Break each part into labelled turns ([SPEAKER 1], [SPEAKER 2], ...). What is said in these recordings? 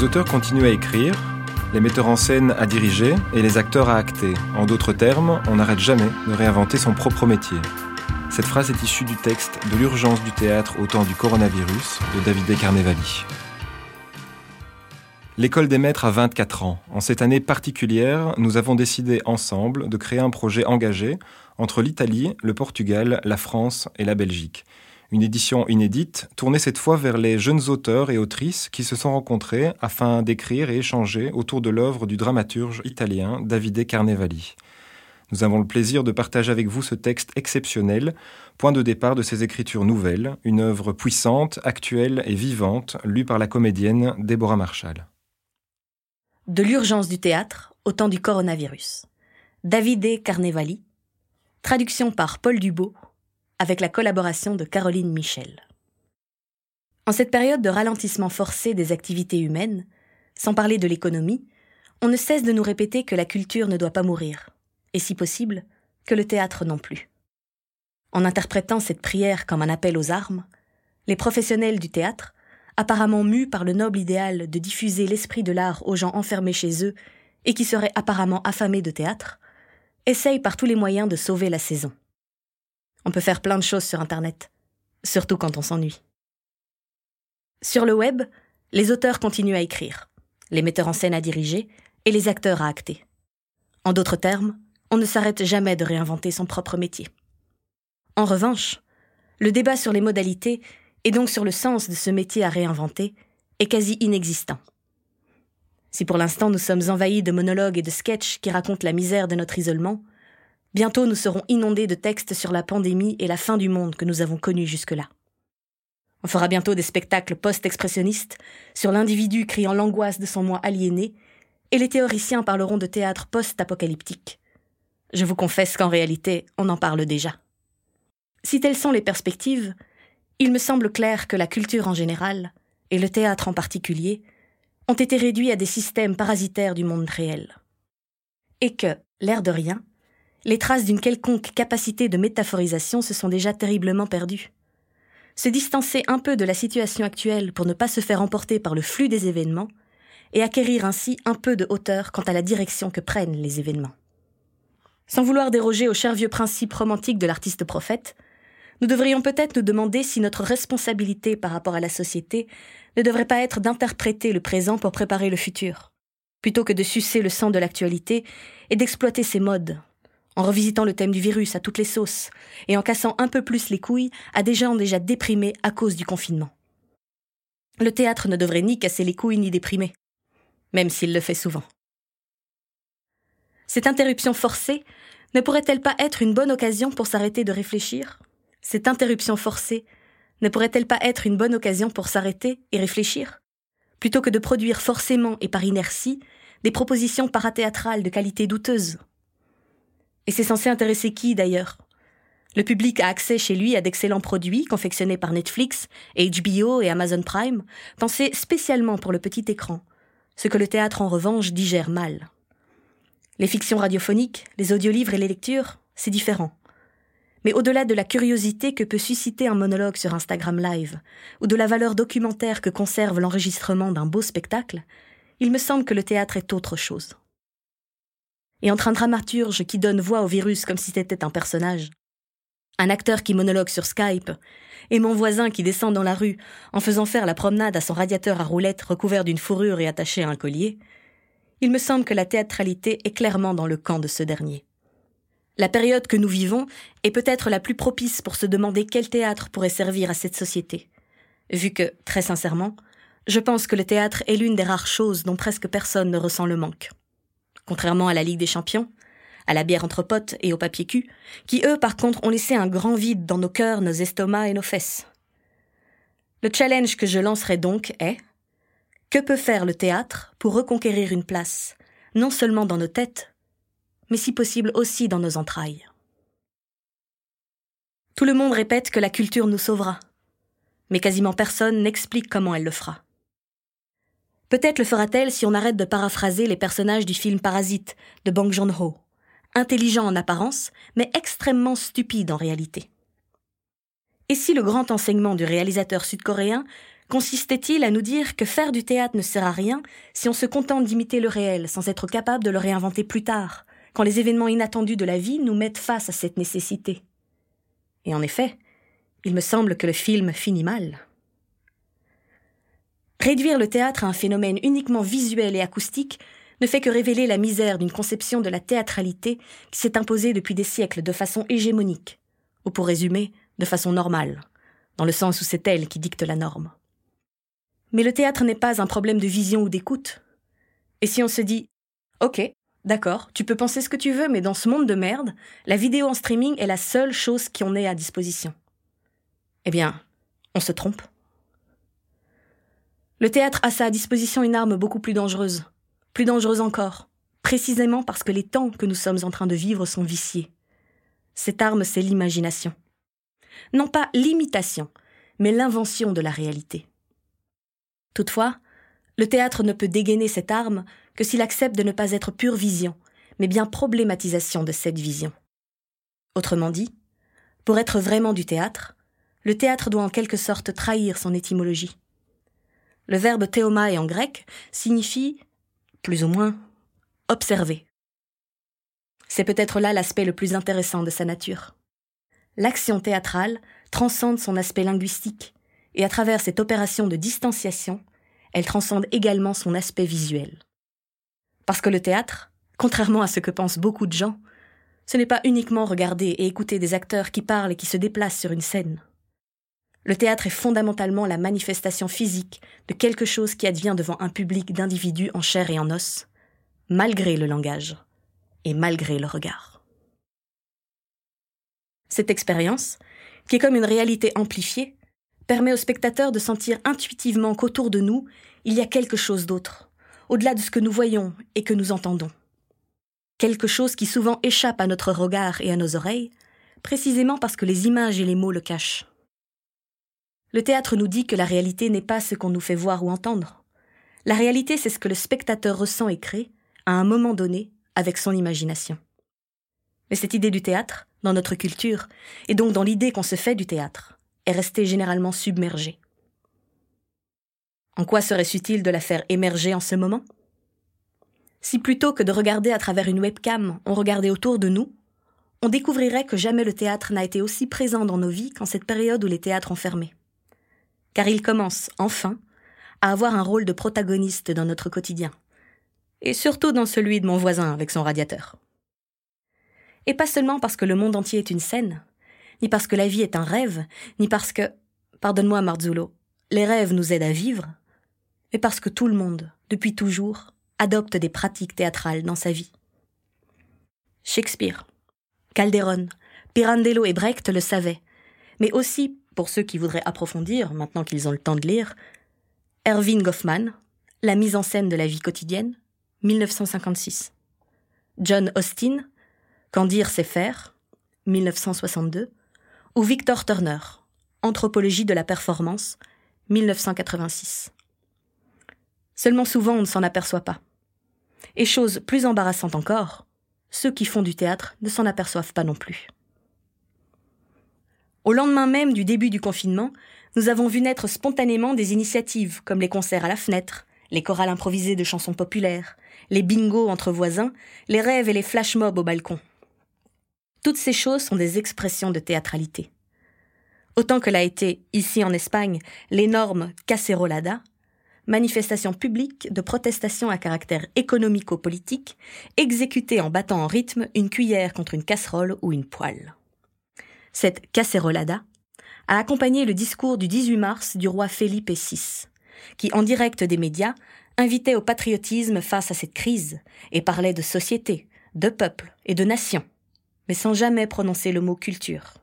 [SPEAKER 1] Les auteurs continuent à écrire, les metteurs en scène à diriger et les acteurs à acter. En d'autres termes, on n'arrête jamais de réinventer son propre métier. Cette phrase est issue du texte de l'urgence du théâtre au temps du coronavirus de Davide Carnevali. L'école des maîtres a 24 ans. En cette année particulière, nous avons décidé ensemble de créer un projet engagé entre l'Italie, le Portugal, la France et la Belgique. Une édition inédite, tournée cette fois vers les jeunes auteurs et autrices qui se sont rencontrés afin d'écrire et échanger autour de l'œuvre du dramaturge italien Davide Carnevali. Nous avons le plaisir de partager avec vous ce texte exceptionnel, point de départ de ces écritures nouvelles, une œuvre puissante, actuelle et vivante, lue par la comédienne Déborah Marshall.
[SPEAKER 2] De l'urgence du théâtre au temps du coronavirus. Davide Carnevali. Traduction par Paul Dubo, avec la collaboration de Caroline Michel. En cette période de ralentissement forcé des activités humaines, sans parler de l'économie, on ne cesse de nous répéter que la culture ne doit pas mourir, et si possible, que le théâtre non plus. En interprétant cette prière comme un appel aux armes, les professionnels du théâtre, apparemment mus par le noble idéal de diffuser l'esprit de l'art aux gens enfermés chez eux et qui seraient apparemment affamés de théâtre, essayent par tous les moyens de sauver la saison. On peut faire plein de choses sur Internet, surtout quand on s'ennuie. Sur le web, les auteurs continuent à écrire, les metteurs en scène à diriger et les acteurs à acter. En d'autres termes, on ne s'arrête jamais de réinventer son propre métier. En revanche, le débat sur les modalités et donc sur le sens de ce métier à réinventer est quasi inexistant. Si pour l'instant nous sommes envahis de monologues et de sketchs qui racontent la misère de notre isolement, bientôt nous serons inondés de textes sur la pandémie et la fin du monde que nous avons connu jusque-là. On fera bientôt des spectacles post-expressionnistes sur l'individu criant l'angoisse de son moi aliéné, et les théoriciens parleront de théâtre post-apocalyptique, je vous confesse qu'en réalité, on en parle déjà. Si telles sont les perspectives, il me semble clair que la culture en général, et le théâtre en particulier, ont été réduits à des systèmes parasitaires du monde réel. Et que, l'air de rien, les traces d'une quelconque capacité de métaphorisation se sont déjà terriblement perdues. Se distancer un peu de la situation actuelle pour ne pas se faire emporter par le flux des événements, et acquérir ainsi un peu de hauteur quant à la direction que prennent les événements. Sans vouloir déroger au cher vieux principe romantique de l'artiste prophète, nous devrions peut-être nous demander si notre responsabilité par rapport à la société ne devrait pas être d'interpréter le présent pour préparer le futur, plutôt que de sucer le sang de l'actualité et d'exploiter ses modes, en revisitant le thème du virus à toutes les sauces et en cassant un peu plus les couilles à des gens déjà déprimés à cause du confinement. Le théâtre ne devrait ni casser les couilles ni déprimer, même s'il le fait souvent. Cette interruption forcée ne pourrait-elle pas être une bonne occasion pour s'arrêter de réfléchir? Cette interruption forcée ne pourrait-elle pas être une bonne occasion pour s'arrêter et réfléchir? Plutôt que de produire forcément et par inertie des propositions parathéâtrales de qualité douteuse. Et c'est censé intéresser qui d'ailleurs? Le public a accès chez lui à d'excellents produits confectionnés par Netflix, HBO et Amazon Prime, pensés spécialement pour le petit écran, ce que le théâtre en revanche digère mal. Les fictions radiophoniques, les audiolivres et les lectures, c'est différent. Mais au-delà de la curiosité que peut susciter un monologue sur Instagram Live, ou de la valeur documentaire que conserve l'enregistrement d'un beau spectacle, il me semble que le théâtre est autre chose. Et entre un dramaturge qui donne voix au virus comme si c'était un personnage, un acteur qui monologue sur Skype, et mon voisin qui descend dans la rue en faisant faire la promenade à son radiateur à roulettes recouvert d'une fourrure et attaché à un collier, il me semble que la théâtralité est clairement dans le camp de ce dernier. La période que nous vivons est peut-être la plus propice pour se demander quel théâtre pourrait servir à cette société, vu que, très sincèrement, je pense que le théâtre est l'une des rares choses dont presque personne ne ressent le manque. Contrairement à la Ligue des Champions, à la bière entre potes et au papier cul, qui eux par contre ont laissé un grand vide dans nos cœurs, nos estomacs et nos fesses. Le challenge que je lancerai donc est, que peut faire le théâtre pour reconquérir une place, non seulement dans nos têtes, mais si possible aussi dans nos entrailles? Tout le monde répète que la culture nous sauvera, mais quasiment personne n'explique comment elle le fera. Peut-être le fera-t-elle si on arrête de paraphraser les personnages du film Parasite de Bang Joon-ho, intelligent en apparence, mais extrêmement stupide en réalité. Et si le grand enseignement du réalisateur sud-coréen Consistait-il à nous dire que faire du théâtre ne sert à rien si on se contente d'imiter le réel sans être capable de le réinventer plus tard, quand les événements inattendus de la vie nous mettent face à cette nécessité? Et en effet, il me semble que le film finit mal. Réduire le théâtre à un phénomène uniquement visuel et acoustique ne fait que révéler la misère d'une conception de la théâtralité qui s'est imposée depuis des siècles de façon hégémonique, ou pour résumer, de façon normale, dans le sens où c'est elle qui dicte la norme. Mais le théâtre n'est pas un problème de vision ou d'écoute. Et si on se dit Ok, d'accord, tu peux penser ce que tu veux, mais dans ce monde de merde, la vidéo en streaming est la seule chose qui en est à disposition. Eh bien, on se trompe. Le théâtre a à disposition une arme beaucoup plus dangereuse, plus dangereuse encore, précisément parce que les temps que nous sommes en train de vivre sont viciés. Cette arme, c'est l'imagination. Non pas l'imitation, mais l'invention de la réalité. Toutefois, le théâtre ne peut dégainer cette arme que s'il accepte de ne pas être pure vision, mais bien problématisation de cette vision. Autrement dit, pour être vraiment du théâtre, le théâtre doit en quelque sorte trahir son étymologie. Le verbe théomai en grec signifie, plus ou moins, observer. C'est peut-être là l'aspect le plus intéressant de sa nature. L'action théâtrale transcende son aspect linguistique, et à travers cette opération de distanciation, elle transcende également son aspect visuel. Parce que le théâtre, contrairement à ce que pensent beaucoup de gens, ce n'est pas uniquement regarder et écouter des acteurs qui parlent et qui se déplacent sur une scène. Le théâtre est fondamentalement la manifestation physique de quelque chose qui advient devant un public d'individus en chair et en os, malgré le langage et malgré le regard. Cette expérience, qui est comme une réalité amplifiée, permet au spectateur de sentir intuitivement qu'autour de nous, il y a quelque chose d'autre, au-delà de ce que nous voyons et que nous entendons. Quelque chose qui souvent échappe à notre regard et à nos oreilles, précisément parce que les images et les mots le cachent. Le théâtre nous dit que la réalité n'est pas ce qu'on nous fait voir ou entendre. La réalité, c'est ce que le spectateur ressent et crée, à un moment donné, avec son imagination. Mais cette idée du théâtre, dans notre culture, et donc dans l'idée qu'on se fait du théâtre, est restée généralement submergée. En quoi serait-ce utile de la faire émerger en ce moment? Si plutôt que de regarder à travers une webcam, on regardait autour de nous, on découvrirait que jamais le théâtre n'a été aussi présent dans nos vies qu'en cette période où les théâtres ont fermé. Car il commence, enfin, à avoir un rôle de protagoniste dans notre quotidien, et surtout dans celui de mon voisin avec son radiateur. Et pas seulement parce que le monde entier est une scène, ni parce que la vie est un rêve, ni parce que, pardonne-moi Marzullo, les rêves nous aident à vivre, mais parce que tout le monde, depuis toujours, adopte des pratiques théâtrales dans sa vie. Shakespeare, Calderon, Pirandello et Brecht le savaient, mais aussi, pour ceux qui voudraient approfondir, maintenant qu'ils ont le temps de lire, Erwin Goffman, La mise en scène de la vie quotidienne, 1956. John Austin, Qu'en dire c'est faire, 1962 ou Victor Turner, Anthropologie de la performance, 1986. Seulement souvent on ne s'en aperçoit pas. Et chose plus embarrassante encore, ceux qui font du théâtre ne s'en aperçoivent pas non plus. Au lendemain même du début du confinement, nous avons vu naître spontanément des initiatives comme les concerts à la fenêtre, les chorales improvisées de chansons populaires, les bingos entre voisins, les rêves et les flash mobs au balcon. Toutes ces choses sont des expressions de théâtralité. Autant que l'a été, ici en Espagne, l'énorme Cacerolada, manifestation publique de protestation à caractère économico-politique, exécutée en battant en rythme une cuillère contre une casserole ou une poêle. Cette Cacerolada a accompagné le discours du 18 mars du roi Felipe VI, qui, en direct des médias, invitait au patriotisme face à cette crise et parlait de société, de peuple et de nation mais sans jamais prononcer le mot culture.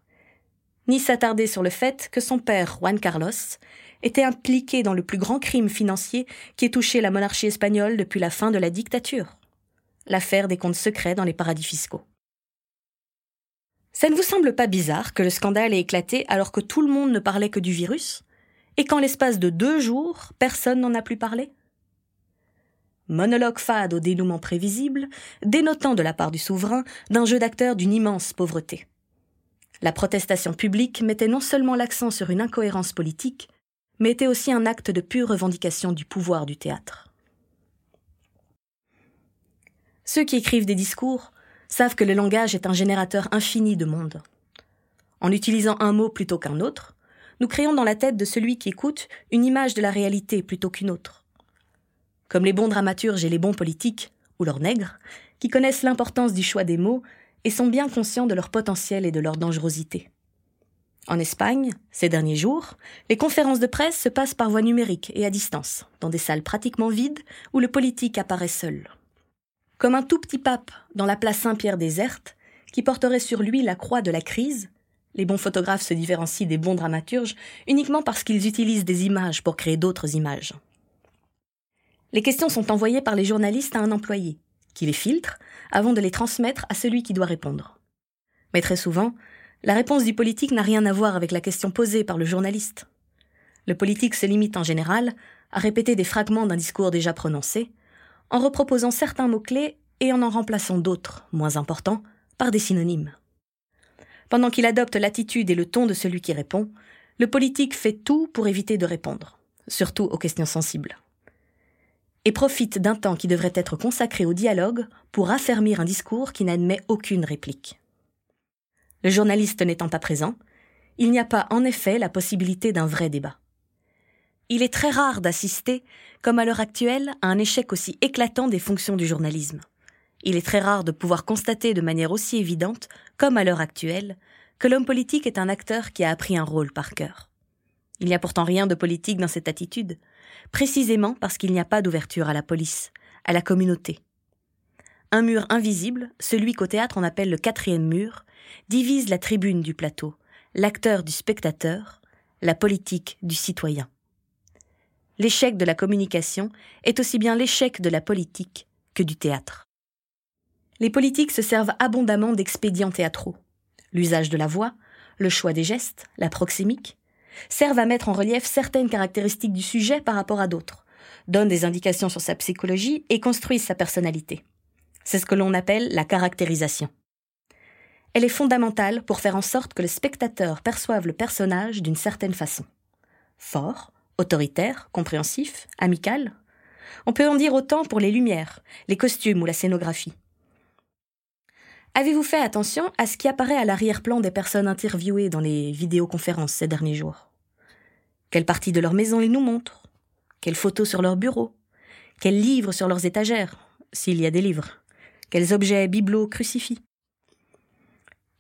[SPEAKER 2] Ni s'attarder sur le fait que son père, Juan Carlos, était impliqué dans le plus grand crime financier qui ait touché la monarchie espagnole depuis la fin de la dictature. L'affaire des comptes secrets dans les paradis fiscaux. Ça ne vous semble pas bizarre que le scandale ait éclaté alors que tout le monde ne parlait que du virus? Et qu'en l'espace de deux jours, personne n'en a plus parlé? Monologue fade au dénouement prévisible, dénotant de la part du souverain d'un jeu d'acteur d'une immense pauvreté. La protestation publique mettait non seulement l'accent sur une incohérence politique, mais était aussi un acte de pure revendication du pouvoir du théâtre. Ceux qui écrivent des discours savent que le langage est un générateur infini de mondes. En utilisant un mot plutôt qu'un autre, nous créons dans la tête de celui qui écoute une image de la réalité plutôt qu'une autre. Comme les bons dramaturges et les bons politiques, ou leurs nègres, qui connaissent l'importance du choix des mots et sont bien conscients de leur potentiel et de leur dangerosité. En Espagne, ces derniers jours, les conférences de presse se passent par voie numérique et à distance, dans des salles pratiquement vides où le politique apparaît seul. Comme un tout petit pape dans la place Saint-Pierre déserte, qui porterait sur lui la croix de la crise, les bons photographes se différencient des bons dramaturges uniquement parce qu'ils utilisent des images pour créer d'autres images. Les questions sont envoyées par les journalistes à un employé, qui les filtre avant de les transmettre à celui qui doit répondre. Mais très souvent, la réponse du politique n'a rien à voir avec la question posée par le journaliste. Le politique se limite en général à répéter des fragments d'un discours déjà prononcé, en reproposant certains mots-clés et en en remplaçant d'autres, moins importants, par des synonymes. Pendant qu'il adopte l'attitude et le ton de celui qui répond, le politique fait tout pour éviter de répondre, surtout aux questions sensibles. Et profite d'un temps qui devrait être consacré au dialogue pour affermir un discours qui n'admet aucune réplique. Le journaliste n'étant pas présent, il n'y a pas en effet la possibilité d'un vrai débat. Il est très rare d'assister, comme à l'heure actuelle, à un échec aussi éclatant des fonctions du journalisme. Il est très rare de pouvoir constater de manière aussi évidente, comme à l'heure actuelle, que l'homme politique est un acteur qui a appris un rôle par cœur. Il n'y a pourtant rien de politique dans cette attitude, précisément parce qu'il n'y a pas d'ouverture à la police, à la communauté. Un mur invisible, celui qu'au théâtre on appelle le quatrième mur, divise la tribune du plateau, l'acteur du spectateur, la politique du citoyen. L'échec de la communication est aussi bien l'échec de la politique que du théâtre. Les politiques se servent abondamment d'expédients théâtraux. L'usage de la voix, le choix des gestes, la proxémique, servent à mettre en relief certaines caractéristiques du sujet par rapport à d'autres, donnent des indications sur sa psychologie et construisent sa personnalité. C'est ce que l'on appelle la caractérisation. Elle est fondamentale pour faire en sorte que le spectateur perçoive le personnage d'une certaine façon. Fort, autoritaire, compréhensif, amical. On peut en dire autant pour les lumières, les costumes ou la scénographie. Avez-vous fait attention à ce qui apparaît à l'arrière-plan des personnes interviewées dans les vidéoconférences ces derniers jours? Quelle partie de leur maison ils nous montrent Quelles photos sur leur bureau Quels livres sur leurs étagères, s'il y a des livres Quels objets bibelots crucifient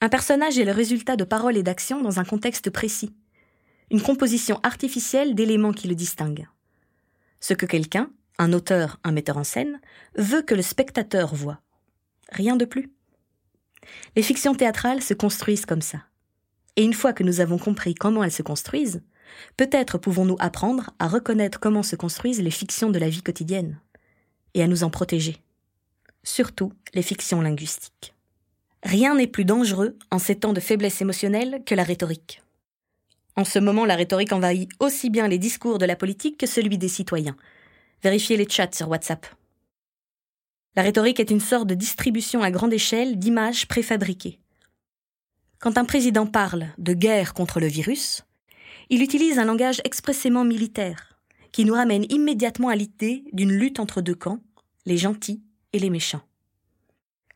[SPEAKER 2] Un personnage est le résultat de paroles et d'actions dans un contexte précis. Une composition artificielle d'éléments qui le distinguent. Ce que quelqu'un, un auteur, un metteur en scène, veut que le spectateur voit. Rien de plus. Les fictions théâtrales se construisent comme ça. Et une fois que nous avons compris comment elles se construisent, peut-être pouvons-nous apprendre à reconnaître comment se construisent les fictions de la vie quotidienne, et à nous en protéger. Surtout les fictions linguistiques. Rien n'est plus dangereux en ces temps de faiblesse émotionnelle que la rhétorique. En ce moment, la rhétorique envahit aussi bien les discours de la politique que celui des citoyens. Vérifiez les chats sur WhatsApp. La rhétorique est une sorte de distribution à grande échelle d'images préfabriquées. Quand un président parle de guerre contre le virus, il utilise un langage expressément militaire, qui nous ramène immédiatement à l'idée d'une lutte entre deux camps, les gentils et les méchants.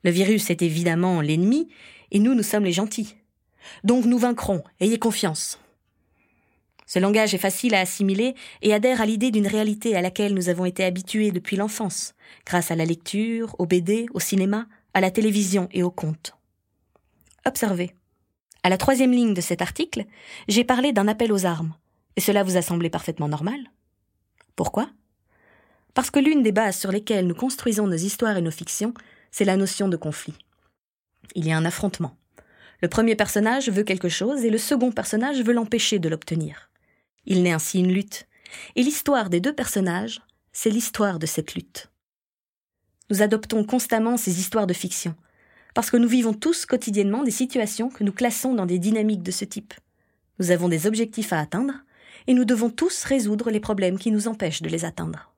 [SPEAKER 2] Le virus est évidemment l'ennemi, et nous, nous sommes les gentils. Donc nous vaincrons, ayez confiance. Ce langage est facile à assimiler et adhère à l'idée d'une réalité à laquelle nous avons été habitués depuis l'enfance, grâce à la lecture, au BD, au cinéma, à la télévision et aux contes. Observez. À la troisième ligne de cet article, j'ai parlé d'un appel aux armes, et cela vous a semblé parfaitement normal? Pourquoi? Parce que l'une des bases sur lesquelles nous construisons nos histoires et nos fictions, c'est la notion de conflit. Il y a un affrontement. Le premier personnage veut quelque chose et le second personnage veut l'empêcher de l'obtenir. Il naît ainsi une lutte. Et l'histoire des deux personnages, c'est l'histoire de cette lutte. Nous adoptons constamment ces histoires de fiction, parce que nous vivons tous quotidiennement des situations que nous classons dans des dynamiques de ce type. Nous avons des objectifs à atteindre, et nous devons tous résoudre les problèmes qui nous empêchent de les atteindre.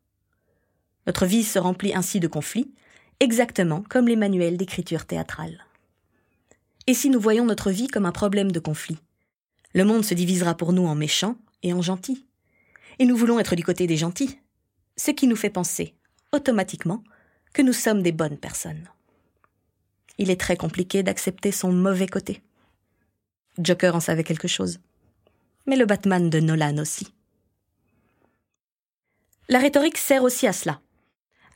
[SPEAKER 2] Notre vie se remplit ainsi de conflits, exactement comme les manuels d'écriture théâtrale. Et si nous voyons notre vie comme un problème de conflit? Le monde se divisera pour nous en méchants et en gentil. Et nous voulons être du côté des gentils, ce qui nous fait penser, automatiquement, que nous sommes des bonnes personnes. Il est très compliqué d'accepter son mauvais côté. Joker en savait quelque chose. Mais le Batman de Nolan aussi. La rhétorique sert aussi à cela,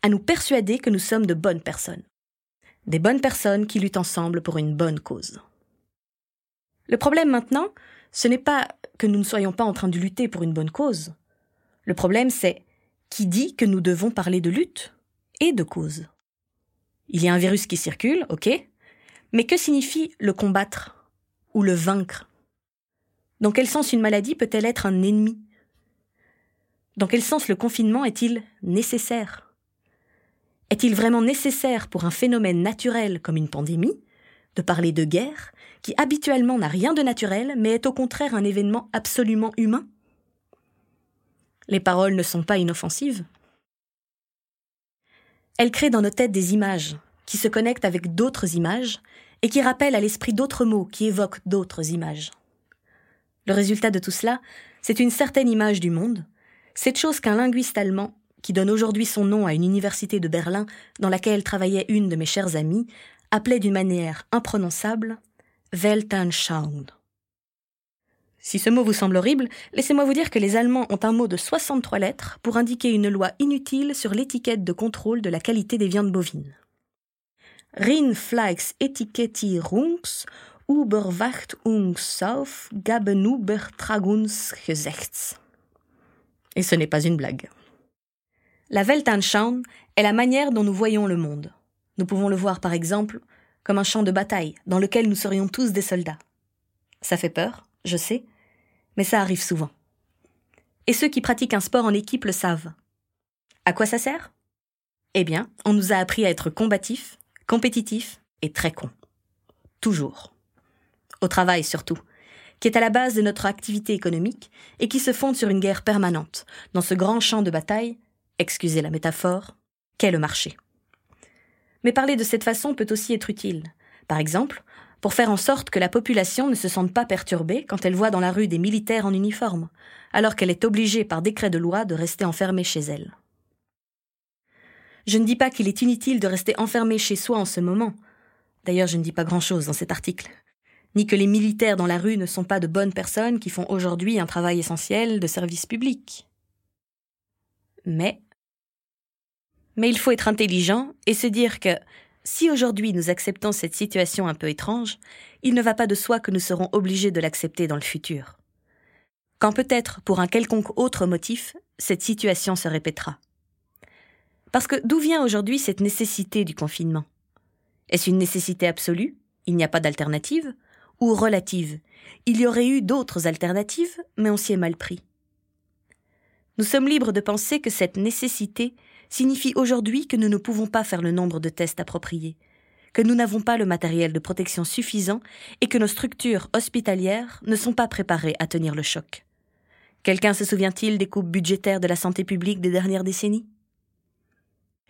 [SPEAKER 2] à nous persuader que nous sommes de bonnes personnes. Des bonnes personnes qui luttent ensemble pour une bonne cause. Le problème maintenant, ce n'est pas que nous ne soyons pas en train de lutter pour une bonne cause. Le problème, c'est qui dit que nous devons parler de lutte et de cause. Il y a un virus qui circule, ok, mais que signifie le combattre ou le vaincre? Dans quel sens une maladie peut-elle être un ennemi? Dans quel sens le confinement est-il nécessaire? Est-il vraiment nécessaire pour un phénomène naturel comme une pandémie de parler de guerre, qui habituellement n'a rien de naturel, mais est au contraire un événement absolument humain Les paroles ne sont pas inoffensives. Elles créent dans nos têtes des images, qui se connectent avec d'autres images, et qui rappellent à l'esprit d'autres mots qui évoquent d'autres images. Le résultat de tout cela, c'est une certaine image du monde, cette chose qu'un linguiste allemand, qui donne aujourd'hui son nom à une université de Berlin dans laquelle travaillait une de mes chères amies, appelait d'une manière imprononçable Weltanschauung. Si ce mot vous semble horrible, laissez-moi vous dire que les Allemands ont un mot de 63 lettres pour indiquer une loi inutile sur l'étiquette de contrôle de la qualité des viandes bovines. Rindfleischetikettierungs. Et ce n'est pas une blague. La Weltanschauung est la manière dont nous voyons le monde. Nous pouvons le voir, par exemple, comme un champ de bataille dans lequel nous serions tous des soldats. Ça fait peur, je sais, mais ça arrive souvent. Et ceux qui pratiquent un sport en équipe le savent. À quoi ça sert? Eh bien, on nous a appris à être combatifs, compétitifs et très cons. Toujours. Au travail surtout, qui est à la base de notre activité économique et qui se fonde sur une guerre permanente, dans ce grand champ de bataille, excusez la métaphore, qu'est le marché? Mais parler de cette façon peut aussi être utile. Par exemple, pour faire en sorte que la population ne se sente pas perturbée quand elle voit dans la rue des militaires en uniforme, alors qu'elle est obligée par décret de loi de rester enfermée chez elle. Je ne dis pas qu'il est inutile de rester enfermé chez soi en ce moment. D'ailleurs, je ne dis pas grand-chose dans cet article. Ni que les militaires dans la rue ne sont pas de bonnes personnes qui font aujourd'hui un travail essentiel de service public. Mais mais il faut être intelligent et se dire que si aujourd'hui nous acceptons cette situation un peu étrange, il ne va pas de soi que nous serons obligés de l'accepter dans le futur. Quand peut-être, pour un quelconque autre motif, cette situation se répétera. Parce que d'où vient aujourd'hui cette nécessité du confinement? Est-ce une nécessité absolue? Il n'y a pas d'alternative? Ou relative? Il y aurait eu d'autres alternatives, mais on s'y est mal pris. Nous sommes libres de penser que cette nécessité signifie aujourd'hui que nous ne pouvons pas faire le nombre de tests appropriés, que nous n'avons pas le matériel de protection suffisant et que nos structures hospitalières ne sont pas préparées à tenir le choc. Quelqu'un se souvient-il des coupes budgétaires de la santé publique des dernières décennies?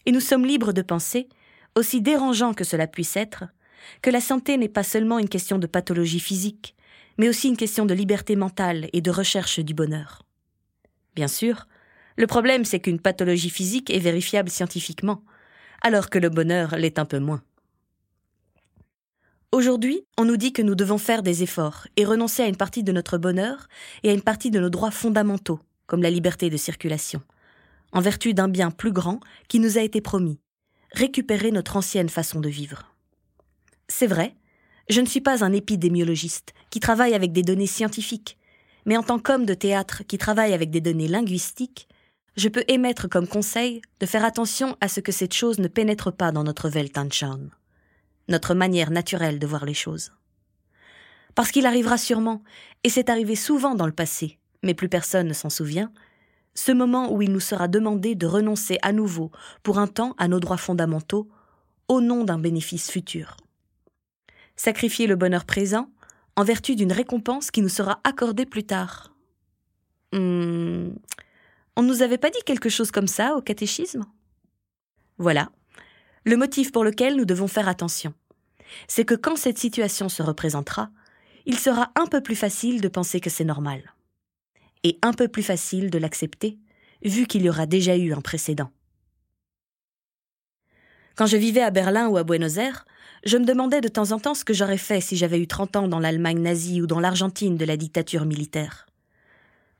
[SPEAKER 2] Et nous sommes libres de penser, aussi dérangeant que cela puisse être, que la santé n'est pas seulement une question de pathologie physique, mais aussi une question de liberté mentale et de recherche du bonheur. Bien sûr, le problème, c'est qu'une pathologie physique est vérifiable scientifiquement, alors que le bonheur l'est un peu moins. Aujourd'hui, on nous dit que nous devons faire des efforts et renoncer à une partie de notre bonheur et à une partie de nos droits fondamentaux, comme la liberté de circulation, en vertu d'un bien plus grand qui nous a été promis, récupérer notre ancienne façon de vivre. C'est vrai, je ne suis pas un épidémiologiste qui travaille avec des données scientifiques, mais en tant qu'homme de théâtre qui travaille avec des données linguistiques, je peux émettre comme conseil de faire attention à ce que cette chose ne pénètre pas dans notre Weltanschauung, notre manière naturelle de voir les choses. Parce qu'il arrivera sûrement, et c'est arrivé souvent dans le passé, mais plus personne ne s'en souvient, ce moment où il nous sera demandé de renoncer à nouveau pour un temps à nos droits fondamentaux au nom d'un bénéfice futur. Sacrifier le bonheur présent en vertu d'une récompense qui nous sera accordée plus tard. Hmm, on ne nous avait pas dit quelque chose comme ça au catéchisme? Voilà. Le motif pour lequel nous devons faire attention. C'est que quand cette situation se représentera, il sera un peu plus facile de penser que c'est normal. et un peu plus facile de l'accepter, vu qu'il y aura déjà eu un précédent. Quand je vivais à Berlin ou à Buenos Aires, je me demandais de temps en temps ce que j'aurais fait si j'avais eu 30 ans dans l'Allemagne nazie ou dans l'Argentine de la dictature militaire.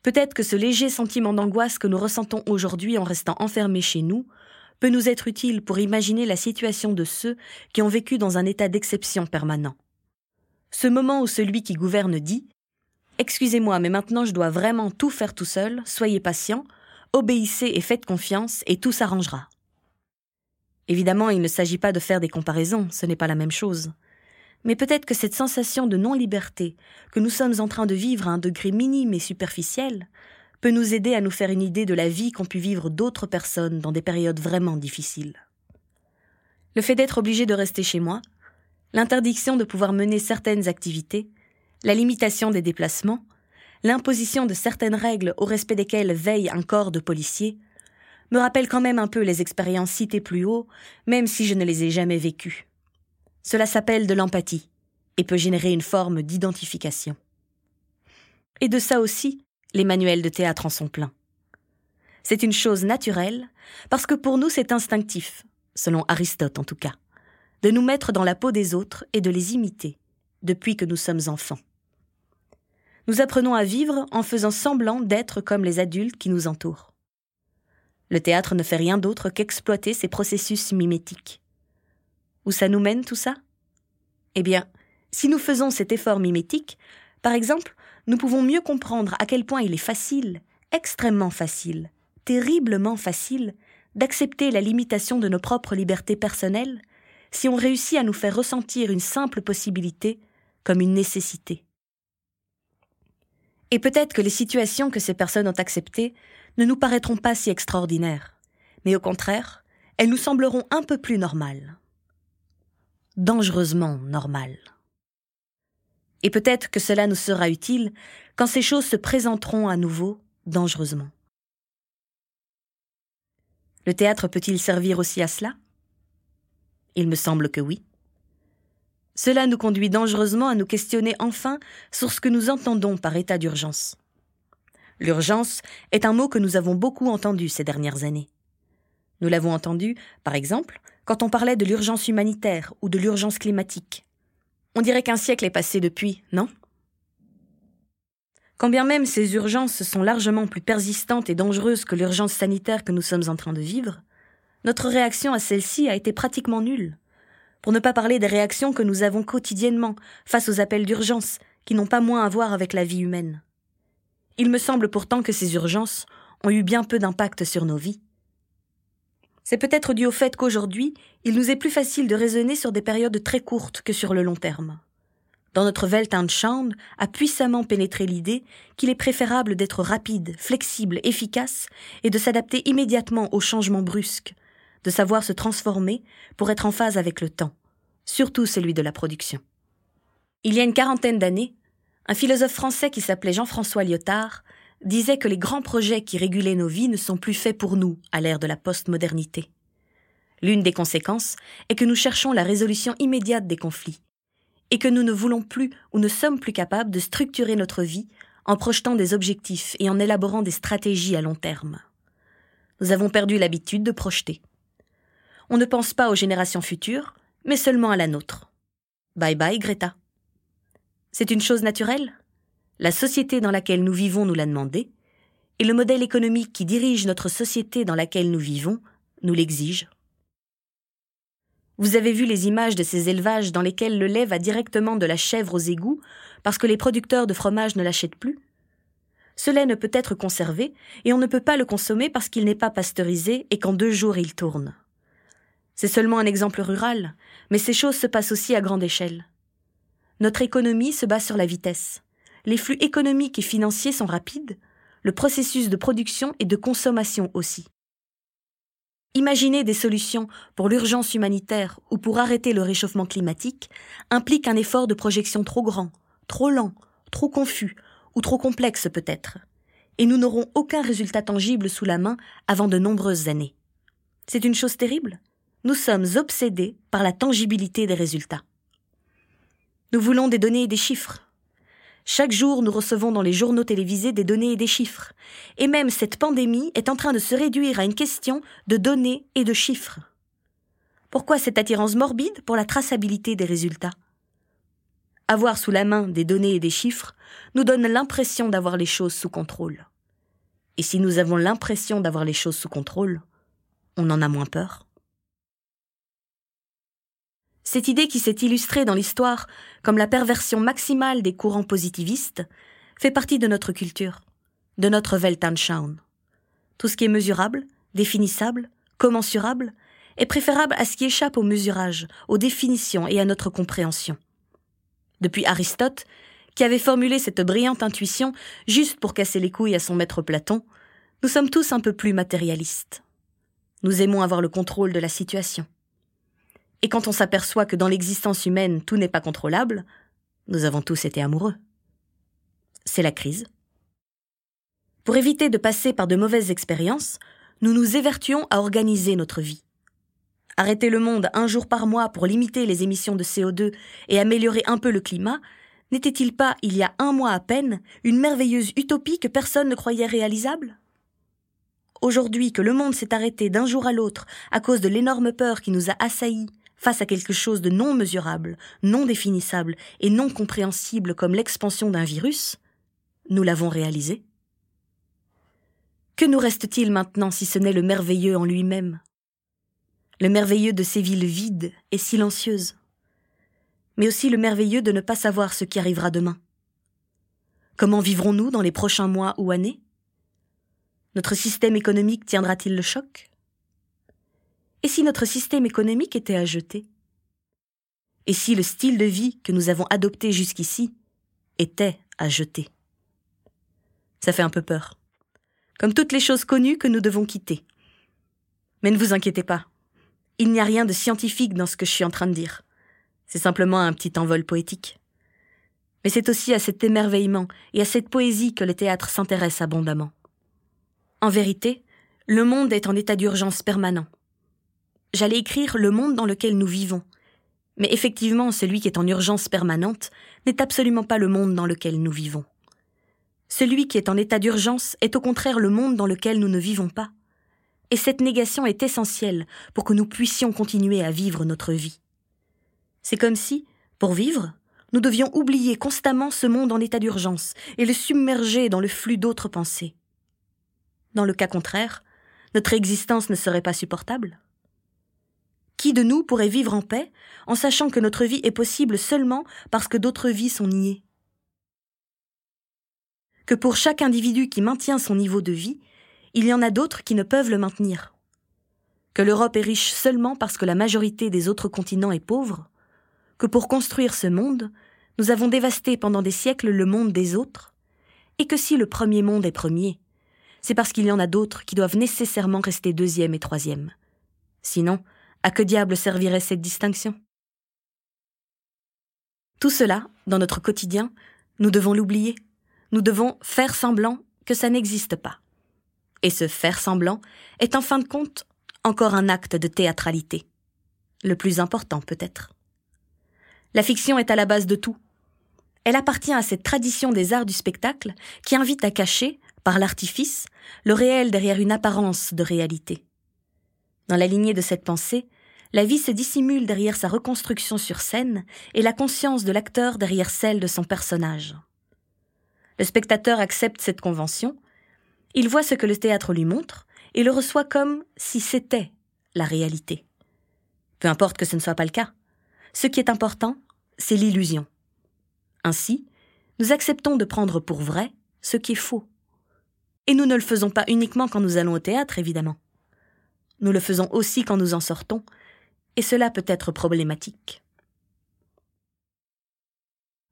[SPEAKER 2] Peut-être que ce léger sentiment d'angoisse que nous ressentons aujourd'hui en restant enfermés chez nous peut nous être utile pour imaginer la situation de ceux qui ont vécu dans un état d'exception permanent. Ce moment où celui qui gouverne dit Excusez-moi, mais maintenant je dois vraiment tout faire tout seul, soyez patient, obéissez et faites confiance, et tout s'arrangera. Évidemment, il ne s'agit pas de faire des comparaisons, ce n'est pas la même chose. Mais peut-être que cette sensation de non-liberté que nous sommes en train de vivre à un degré minime et superficiel peut nous aider à nous faire une idée de la vie qu'ont pu vivre d'autres personnes dans des périodes vraiment difficiles. Le fait d'être obligé de rester chez moi, l'interdiction de pouvoir mener certaines activités, la limitation des déplacements, l'imposition de certaines règles au respect desquelles veille un corps de policiers, me rappelle quand même un peu les expériences citées plus haut, même si je ne les ai jamais vécues. Cela s'appelle de l'empathie et peut générer une forme d'identification. Et de ça aussi, les manuels de théâtre en sont pleins. C'est une chose naturelle, parce que pour nous c'est instinctif, selon Aristote en tout cas, de nous mettre dans la peau des autres et de les imiter, depuis que nous sommes enfants. Nous apprenons à vivre en faisant semblant d'être comme les adultes qui nous entourent. Le théâtre ne fait rien d'autre qu'exploiter ces processus mimétiques. Où ça nous mène tout ça? Eh bien, si nous faisons cet effort mimétique, par exemple, nous pouvons mieux comprendre à quel point il est facile, extrêmement facile, terriblement facile, d'accepter la limitation de nos propres libertés personnelles si on réussit à nous faire ressentir une simple possibilité comme une nécessité. Et peut-être que les situations que ces personnes ont acceptées ne nous paraîtront pas si extraordinaires, mais au contraire, elles nous sembleront un peu plus normales. Dangereusement normales. Et peut-être que cela nous sera utile quand ces choses se présenteront à nouveau dangereusement. Le théâtre peut-il servir aussi à cela? Il me semble que oui. Cela nous conduit dangereusement à nous questionner enfin sur ce que nous entendons par état d'urgence. L'urgence est un mot que nous avons beaucoup entendu ces dernières années. Nous l'avons entendu, par exemple, quand on parlait de l'urgence humanitaire ou de l'urgence climatique. On dirait qu'un siècle est passé depuis, non? Quand bien même ces urgences sont largement plus persistantes et dangereuses que l'urgence sanitaire que nous sommes en train de vivre, notre réaction à celle-ci a été pratiquement nulle. Pour ne pas parler des réactions que nous avons quotidiennement face aux appels d'urgence qui n'ont pas moins à voir avec la vie humaine. Il me semble pourtant que ces urgences ont eu bien peu d'impact sur nos vies. C'est peut-être dû au fait qu'aujourd'hui, il nous est plus facile de raisonner sur des périodes très courtes que sur le long terme. Dans notre Weltanschauung a puissamment pénétré l'idée qu'il est préférable d'être rapide, flexible, efficace et de s'adapter immédiatement aux changements brusques, de savoir se transformer pour être en phase avec le temps, surtout celui de la production. Il y a une quarantaine d'années, un philosophe français qui s'appelait Jean-François Lyotard disait que les grands projets qui régulaient nos vies ne sont plus faits pour nous à l'ère de la postmodernité. L'une des conséquences est que nous cherchons la résolution immédiate des conflits, et que nous ne voulons plus ou ne sommes plus capables de structurer notre vie en projetant des objectifs et en élaborant des stratégies à long terme. Nous avons perdu l'habitude de projeter. On ne pense pas aux générations futures, mais seulement à la nôtre. Bye bye Greta. C'est une chose naturelle? La société dans laquelle nous vivons nous l'a demandé, et le modèle économique qui dirige notre société dans laquelle nous vivons nous l'exige. Vous avez vu les images de ces élevages dans lesquels le lait va directement de la chèvre aux égouts parce que les producteurs de fromage ne l'achètent plus Ce lait ne peut être conservé et on ne peut pas le consommer parce qu'il n'est pas pasteurisé et qu'en deux jours il tourne. C'est seulement un exemple rural, mais ces choses se passent aussi à grande échelle. Notre économie se base sur la vitesse. Les flux économiques et financiers sont rapides, le processus de production et de consommation aussi. Imaginer des solutions pour l'urgence humanitaire ou pour arrêter le réchauffement climatique implique un effort de projection trop grand, trop lent, trop confus ou trop complexe peut-être. Et nous n'aurons aucun résultat tangible sous la main avant de nombreuses années. C'est une chose terrible? Nous sommes obsédés par la tangibilité des résultats. Nous voulons des données et des chiffres. Chaque jour, nous recevons dans les journaux télévisés des données et des chiffres. Et même cette pandémie est en train de se réduire à une question de données et de chiffres. Pourquoi cette attirance morbide pour la traçabilité des résultats? Avoir sous la main des données et des chiffres nous donne l'impression d'avoir les choses sous contrôle. Et si nous avons l'impression d'avoir les choses sous contrôle, on en a moins peur. Cette idée qui s'est illustrée dans l'histoire comme la perversion maximale des courants positivistes fait partie de notre culture, de notre Weltanschauung. Tout ce qui est mesurable, définissable, commensurable, est préférable à ce qui échappe au mesurage, aux définitions et à notre compréhension. Depuis Aristote, qui avait formulé cette brillante intuition juste pour casser les couilles à son maître Platon, nous sommes tous un peu plus matérialistes. Nous aimons avoir le contrôle de la situation. Et quand on s'aperçoit que dans l'existence humaine tout n'est pas contrôlable, nous avons tous été amoureux. C'est la crise. Pour éviter de passer par de mauvaises expériences, nous nous évertuons à organiser notre vie. Arrêter le monde un jour par mois pour limiter les émissions de CO2 et améliorer un peu le climat, n'était-il pas, il y a un mois à peine, une merveilleuse utopie que personne ne croyait réalisable? Aujourd'hui que le monde s'est arrêté d'un jour à l'autre à cause de l'énorme peur qui nous a assaillis face à quelque chose de non mesurable, non définissable et non compréhensible comme l'expansion d'un virus, nous l'avons réalisé. Que nous reste-t-il maintenant si ce n'est le merveilleux en lui-même? Le merveilleux de ces villes vides et silencieuses, mais aussi le merveilleux de ne pas savoir ce qui arrivera demain. Comment vivrons-nous dans les prochains mois ou années? Notre système économique tiendra-t-il le choc? Et si notre système économique était à jeter? Et si le style de vie que nous avons adopté jusqu'ici était à jeter? Ça fait un peu peur. Comme toutes les choses connues que nous devons quitter. Mais ne vous inquiétez pas. Il n'y a rien de scientifique dans ce que je suis en train de dire. C'est simplement un petit envol poétique. Mais c'est aussi à cet émerveillement et à cette poésie que le théâtre s'intéresse abondamment. En vérité, le monde est en état d'urgence permanent. J'allais écrire le monde dans lequel nous vivons. Mais effectivement, celui qui est en urgence permanente n'est absolument pas le monde dans lequel nous vivons. Celui qui est en état d'urgence est au contraire le monde dans lequel nous ne vivons pas. Et cette négation est essentielle pour que nous puissions continuer à vivre notre vie. C'est comme si, pour vivre, nous devions oublier constamment ce monde en état d'urgence et le submerger dans le flux d'autres pensées. Dans le cas contraire, notre existence ne serait pas supportable. Qui de nous pourrait vivre en paix en sachant que notre vie est possible seulement parce que d'autres vies sont niées? Que pour chaque individu qui maintient son niveau de vie, il y en a d'autres qui ne peuvent le maintenir? Que l'Europe est riche seulement parce que la majorité des autres continents est pauvre? Que pour construire ce monde, nous avons dévasté pendant des siècles le monde des autres? Et que si le premier monde est premier, c'est parce qu'il y en a d'autres qui doivent nécessairement rester deuxième et troisième? Sinon, à que diable servirait cette distinction? Tout cela, dans notre quotidien, nous devons l'oublier. Nous devons faire semblant que ça n'existe pas. Et ce faire semblant est en fin de compte encore un acte de théâtralité. Le plus important peut-être. La fiction est à la base de tout. Elle appartient à cette tradition des arts du spectacle qui invite à cacher, par l'artifice, le réel derrière une apparence de réalité. Dans la lignée de cette pensée, la vie se dissimule derrière sa reconstruction sur scène et la conscience de l'acteur derrière celle de son personnage. Le spectateur accepte cette convention, il voit ce que le théâtre lui montre et le reçoit comme si c'était la réalité. Peu importe que ce ne soit pas le cas. Ce qui est important, c'est l'illusion. Ainsi, nous acceptons de prendre pour vrai ce qui est faux. Et nous ne le faisons pas uniquement quand nous allons au théâtre, évidemment. Nous le faisons aussi quand nous en sortons, et cela peut être problématique.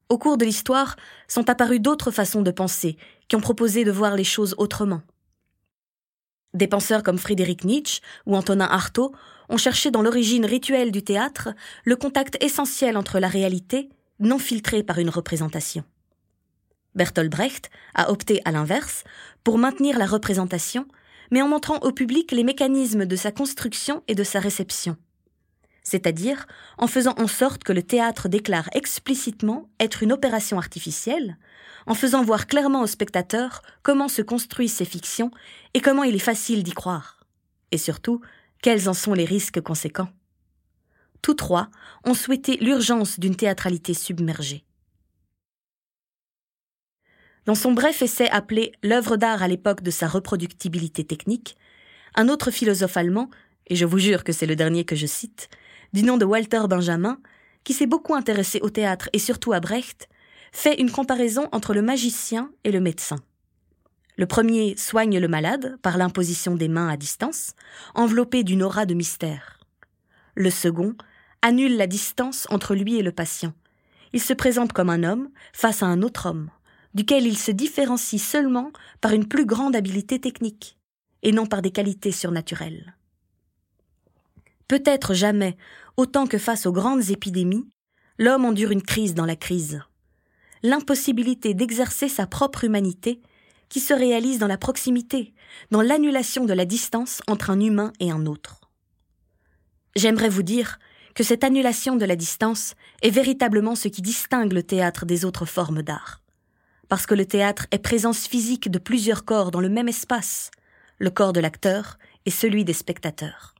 [SPEAKER 2] Au cours de l'histoire sont apparues d'autres façons de penser qui ont proposé de voir les choses autrement. Des penseurs comme Friedrich Nietzsche ou Antonin Artaud ont cherché dans l'origine rituelle du théâtre le contact essentiel entre la réalité, non filtrée par une représentation. Bertolt Brecht a opté à l'inverse pour maintenir la représentation mais en montrant au public les mécanismes de sa construction et de sa réception. c'est-à-dire en faisant en sorte que le théâtre déclare explicitement être une opération artificielle, en faisant voir clairement aux spectateurs comment se construisent ces fictions et comment il est facile d'y croire, et surtout quels en sont les risques conséquents. Tous trois ont souhaité l'urgence d'une théâtralité submergée. Dans son bref essai appelé L'œuvre d'art à l'époque de sa reproductibilité technique, un autre philosophe allemand, et je vous jure que c'est le dernier que je cite, du nom de Walter Benjamin, qui s'est beaucoup intéressé au théâtre et surtout à Brecht, fait une comparaison entre le magicien et le médecin. Le premier soigne le malade par l'imposition des mains à distance, enveloppé d'une aura de mystère. Le second annule la distance entre lui et le patient. Il se présente comme un homme face à un autre homme, duquel il se différencie seulement par une plus grande habileté technique, et non par des qualités surnaturelles. Peut-être jamais, autant que face aux grandes épidémies, l'homme endure une crise dans la crise. L'impossibilité d'exercer sa propre humanité qui se réalise dans la proximité, dans l'annulation de la distance entre un humain et un autre. J'aimerais vous dire que cette annulation de la distance est véritablement ce qui distingue le théâtre des autres formes d'art. Parce que le théâtre est présence physique de plusieurs corps dans le même espace, le corps de l'acteur et celui des spectateurs.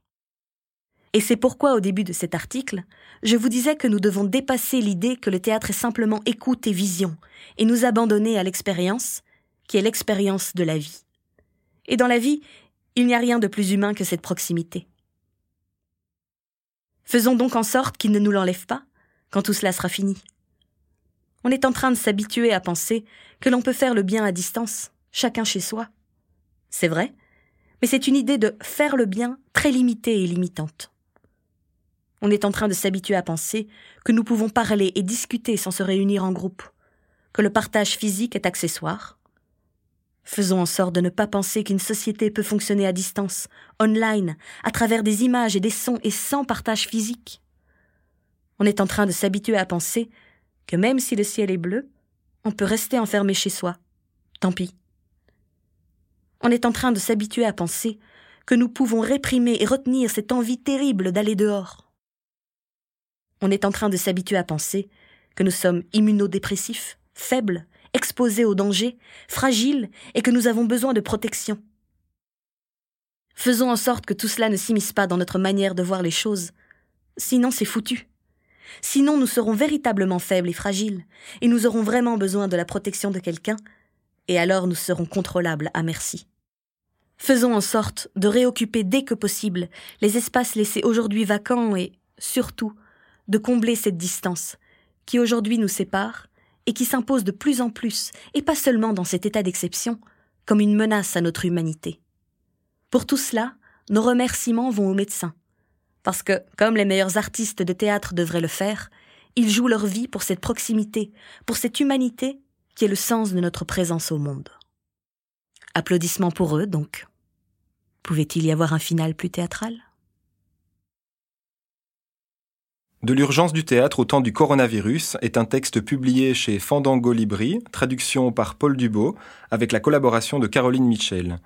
[SPEAKER 2] Et c'est pourquoi au début de cet article, je vous disais que nous devons dépasser l'idée que le théâtre est simplement écoute et vision, et nous abandonner à l'expérience, qui est l'expérience de la vie. Et dans la vie, il n'y a rien de plus humain que cette proximité. Faisons donc en sorte qu'il ne nous l'enlève pas, quand tout cela sera fini. On est en train de s'habituer à penser que l'on peut faire le bien à distance, chacun chez soi. C'est vrai, mais c'est une idée de faire le bien très limitée et limitante. On est en train de s'habituer à penser que nous pouvons parler et discuter sans se réunir en groupe, que le partage physique est accessoire. Faisons en sorte de ne pas penser qu'une société peut fonctionner à distance, online, à travers des images et des sons et sans partage physique. On est en train de s'habituer à penser que même si le ciel est bleu, on peut rester enfermé chez soi. Tant pis. On est en train de s'habituer à penser que nous pouvons réprimer et retenir cette envie terrible d'aller dehors. On est en train de s'habituer à penser que nous sommes immunodépressifs, faibles, exposés au danger, fragiles et que nous avons besoin de protection. Faisons en sorte que tout cela ne s'immisce pas dans notre manière de voir les choses. Sinon, c'est foutu. Sinon, nous serons véritablement faibles et fragiles, et nous aurons vraiment besoin de la protection de quelqu'un, et alors nous serons contrôlables à merci. Faisons en sorte de réoccuper dès que possible les espaces laissés aujourd'hui vacants et, surtout, de combler cette distance qui aujourd'hui nous sépare et qui s'impose de plus en plus, et pas seulement dans cet état d'exception, comme une menace à notre humanité. Pour tout cela, nos remerciements vont aux médecins, parce que, comme les meilleurs artistes de théâtre devraient le faire, ils jouent leur vie pour cette proximité, pour cette humanité qui est le sens de notre présence au monde. Applaudissements pour eux, donc. Pouvait-il y avoir un final plus théâtral?
[SPEAKER 1] De l'urgence du théâtre au temps du coronavirus est un texte publié chez Fandango Libri, traduction par Paul Dubo, avec la collaboration de Caroline Michel.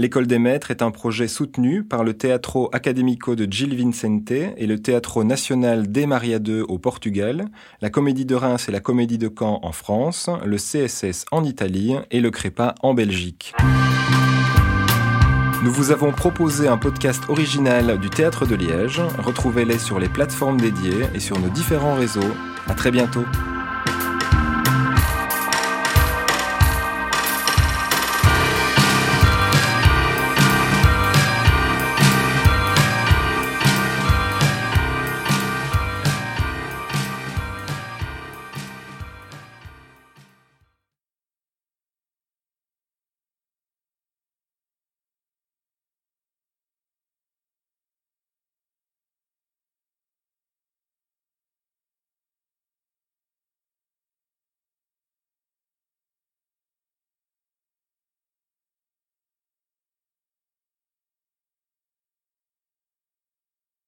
[SPEAKER 1] L'école des maîtres est un projet soutenu par le Teatro Académico de Gil Vicente et le Teatro Nacional de Maria II au Portugal, la Comédie de Reims et la Comédie de Caen en France, le CSS en Italie et le Crépa en Belgique. Nous vous avons proposé un podcast original du Théâtre de Liège. Retrouvez-les sur les plateformes dédiées et sur nos différents réseaux. À très bientôt.